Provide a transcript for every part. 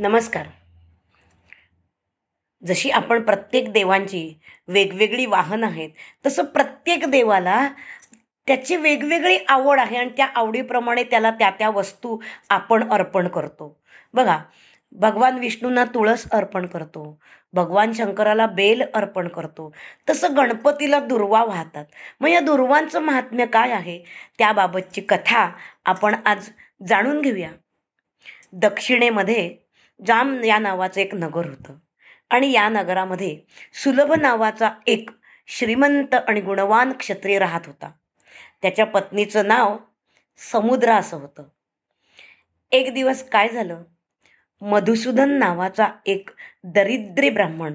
नमस्कार. जशी आपण प्रत्येक देवांची वेगवेगळी वाहन आहेत तसं प्रत्येक देवाला त्याची वेगवेगळी आवड आहे आणि त्या आवडीप्रमाणे त्याला त्या त्या वस्तू आपण अर्पण करतो. बघा भगवान विष्णूंना तुळस अर्पण करतो भगवान शंकराला बेल अर्पण करतो तसं गणपतीला दुर्वा वाहतात. मग या दुर्वांचं महात्म्य काय आहे? त्याबाबतची कथा आपण आज जाणून घेऊया. दक्षिणेमध्ये जाम या नावाचं एक नगर होतं. आणि या नगरामध्ये सुलभ नावाचा एक श्रीमंत आणि गुणवान क्षत्रिय राहत होता. त्याच्या पत्नीचं नाव समुद्र असं होतं. एक दिवस काय झालं? मधुसूदन नावाचा एक दरिद्री ब्राह्मण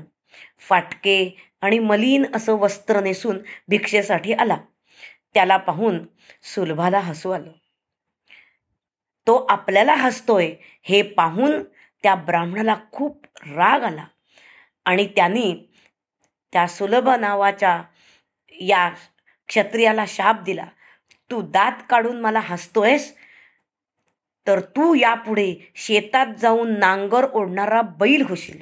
फाटके आणि मलिन असं वस्त्र नेसून भिक्षेसाठी आला. त्याला पाहून सुलभाला हसू आलं. तो आपल्याला हसतोय हे पाहून त्या ब्राह्मणाला खूप राग आला. आणि त्यांनी त्या सुलभ नावाच्या या क्षत्रियाला शाप दिला. तू दात काढून मला हसतोयस? तर तू यापुढे शेतात जाऊन नांगर ओढणारा बैल होशील.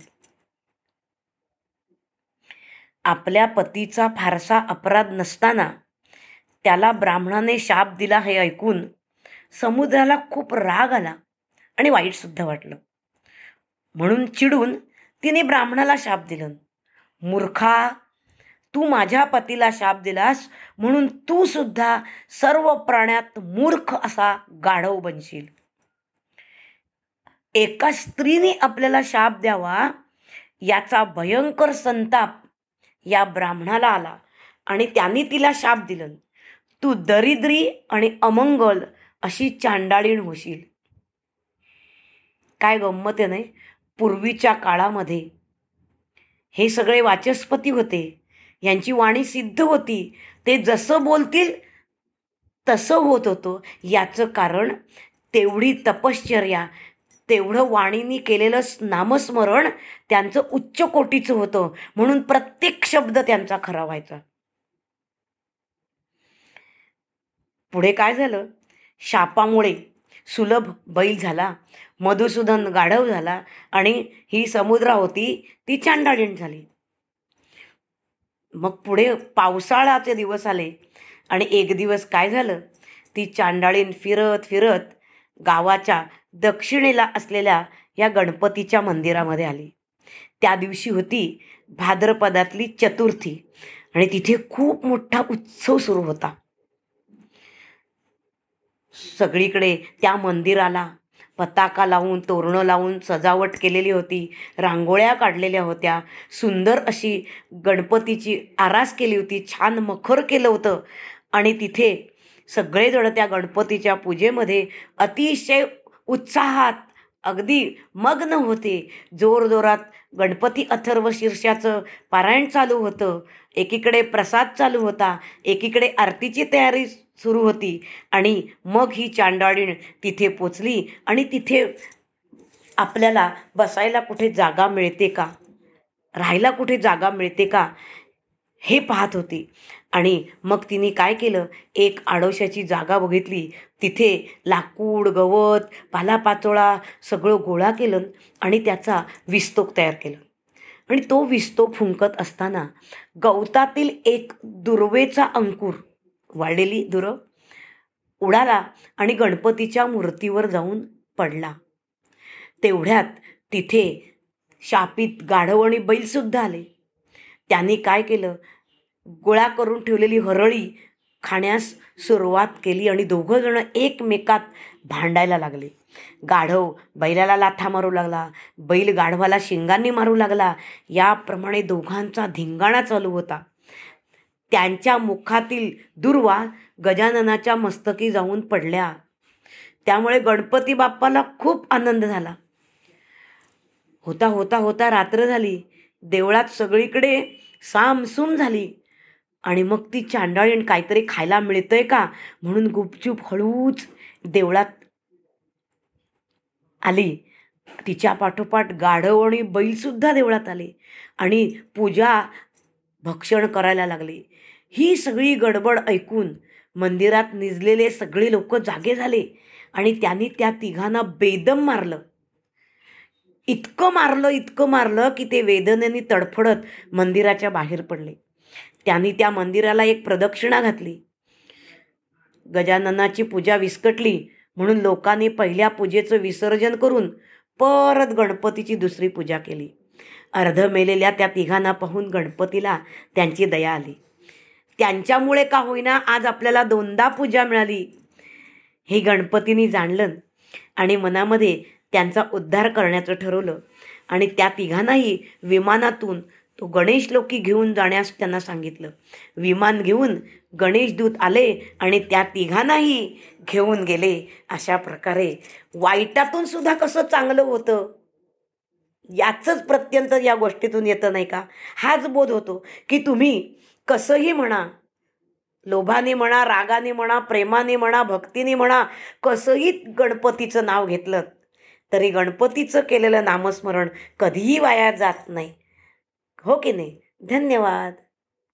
आपल्या पतीचा फारसा अपराध नसताना त्याला ब्राह्मणाने शाप दिला हे ऐकून समुद्राला खूप राग आला आणि वाईटसुद्धा वाटलं. म्हणून चिडून तिने ब्राह्मणाला शाप दिलं. मूर्खा तू माझ्या पतीला शाप दिलास म्हणून तू सुद्धा सर्व प्राण्यात मूर्ख असा गाढव बनशील. एका स्त्रीने आपल्याला शाप द्यावा याचा भयंकर संताप या ब्राह्मणाला आला आणि त्यांनी तिला शाप दिलं. तू दरिद्री आणि अमंगल अशी चांडाळीण होशील. काय गंमत आहे नाही? पूर्वीच्या काळामध्ये. हे सगळे वाचस्पती होते. यांची वाणी सिद्ध होती. ते जसं बोलतील तसं होत होतं. याचं कारण तेवढी तपश्चर्या तेवढं वाणीनी केलेलं नामस्मरण त्यांचं उच्च कोटीचं होतं. म्हणून प्रत्येक शब्द त्यांचा खरा व्हायचा. पुढे काय झालं? शापामुळे सुलभ बैल झाला मधुसूदन गाढव झाला आणि ही समुद्रा होती ती चांडाळीण झाली. मग पुढे पावसाळ्याचे दिवस आले आणि एक दिवस काय झालं? ती चांडाळीन फिरत फिरत गावाच्या दक्षिणेला असलेल्या या गणपतीच्या मंदिरामध्ये आली. त्या दिवशी होती भाद्रपदातली चतुर्थी आणि तिथे खूप मोठा उत्सव सुरू होता. सगळीकडे त्या मंदिराला पताका लावून तोरणं लावून सजावट केलेली होती रांगोळ्या काढलेल्या होत्या. सुंदर अशी गणपतीची आरास केली होती छान मखर केलं होतं. आणि तिथे सगळेजण त्या गणपतीच्या पूजेमध्ये अतिशय उत्साहात अगदी मग्न होते. जोरजोरात गणपती अथर्व शीर्षाचं पारायण चालू होतं. एकीकडे प्रसाद चालू होता. एकीकडे आरतीची तयारी सुरू होती. आणि मग ही चांडाळीण तिथे पोचली. आणि तिथे आपल्याला बसायला कुठे जागा मिळते का? राहायला कुठे जागा मिळते का? हे पाहत होती. आणि मग तिने काय केलं? एक आडोशाची जागा बघितली. तिथे लाकूड गवत पालापाचोळा सगळं गोळा केलं आणि त्याचा विस्तोक तयार केलं. आणि तो विस्तोक फुंकत असताना गवतातील एक दुर्वेचा अंकुर वाढलेली दुरव उडाला आणि गणपतीच्या मूर्तीवर जाऊन पडला. तेवढ्यात तिथे शापित गाढव आणि बैलसुद्धा आले. त्याने काय केलं? गोळा करून ठेवलेली हरळी खाण्यास सुरुवात केली आणि दोघंजणं एकमेकात भांडायला लागले. गाढव बैलाला लाथा मारू लागला. बैल गाढवाला शिंगांनी मारू लागला. याप्रमाणे दोघांचा धिंगाणा चालू होता. त्यांच्या मुखातील दुर्वा गजाननाच्या मस्तकी जाऊन पडल्या. त्यामुळे गणपती बाप्पाला खूप आनंद झाला. होता होता होता रात्र झाली. देवळात सगळीकडे सामसूम झाली. आणि मग ती चांडाळीण काहीतरी खायला मिळतंय का? म्हणून गुपचूप हळूच देवळात आली. तिच्या पाठोपाठ गाढव आणि बैलसुद्धा देवळात आले. आणि पूजा भक्षण करायला लागले. ही सगळी गडबड ऐकून मंदिरात निजलेले सगळे लोक जागे झाले. आणि त्यांनी त्या तिघांना बेदम मारलं. इतकं मारलं इतकं मारलं की ते वेदनेने तडफडत मंदिराच्या बाहेर पडले. त्यांनी त्या मंदिराला एक प्रदक्षिणा घातली. गजाननाची पूजा विस्कटली म्हणून लोकांनी पहिल्या पूजेचं विसर्जन करून परत गणपतीची दुसरी पूजा केली. अर्ध मेलेल्या त्या तिघांना पाहून गणपतीला त्यांची दया आली. त्यांच्यामुळे का होईना आज आपल्याला दोनदा पूजा मिळाली. हे गणपतीने जाणलं आणि मनामध्ये त्यांचा उद्धार करण्याचं ठरवलं. आणि त्या तिघांनाही विमानातून तो गणेश लोकी घेऊन जाण्यास त्यांना सांगितलं. विमान घेऊन गणेश दूत आले आणि त्या तिघांनाही घेऊन गेले. अशा प्रकारे वाईटातून सुद्धा कसं चांगलं होतं? याचंच प्रत्यंत या गोष्टीतून येतं नाही का? हाच बोध होतो की तुम्ही कसंही म्हणा लोभाने म्हणा रागाने म्हणा प्रेमाने म्हणा भक्तीने म्हणा कसंही गणपतीचं नाव घेतलं तरी गणपतीचं केलेलं नामस्मरण कधीही वाया जात नाही. हो की नाही? धन्यवाद.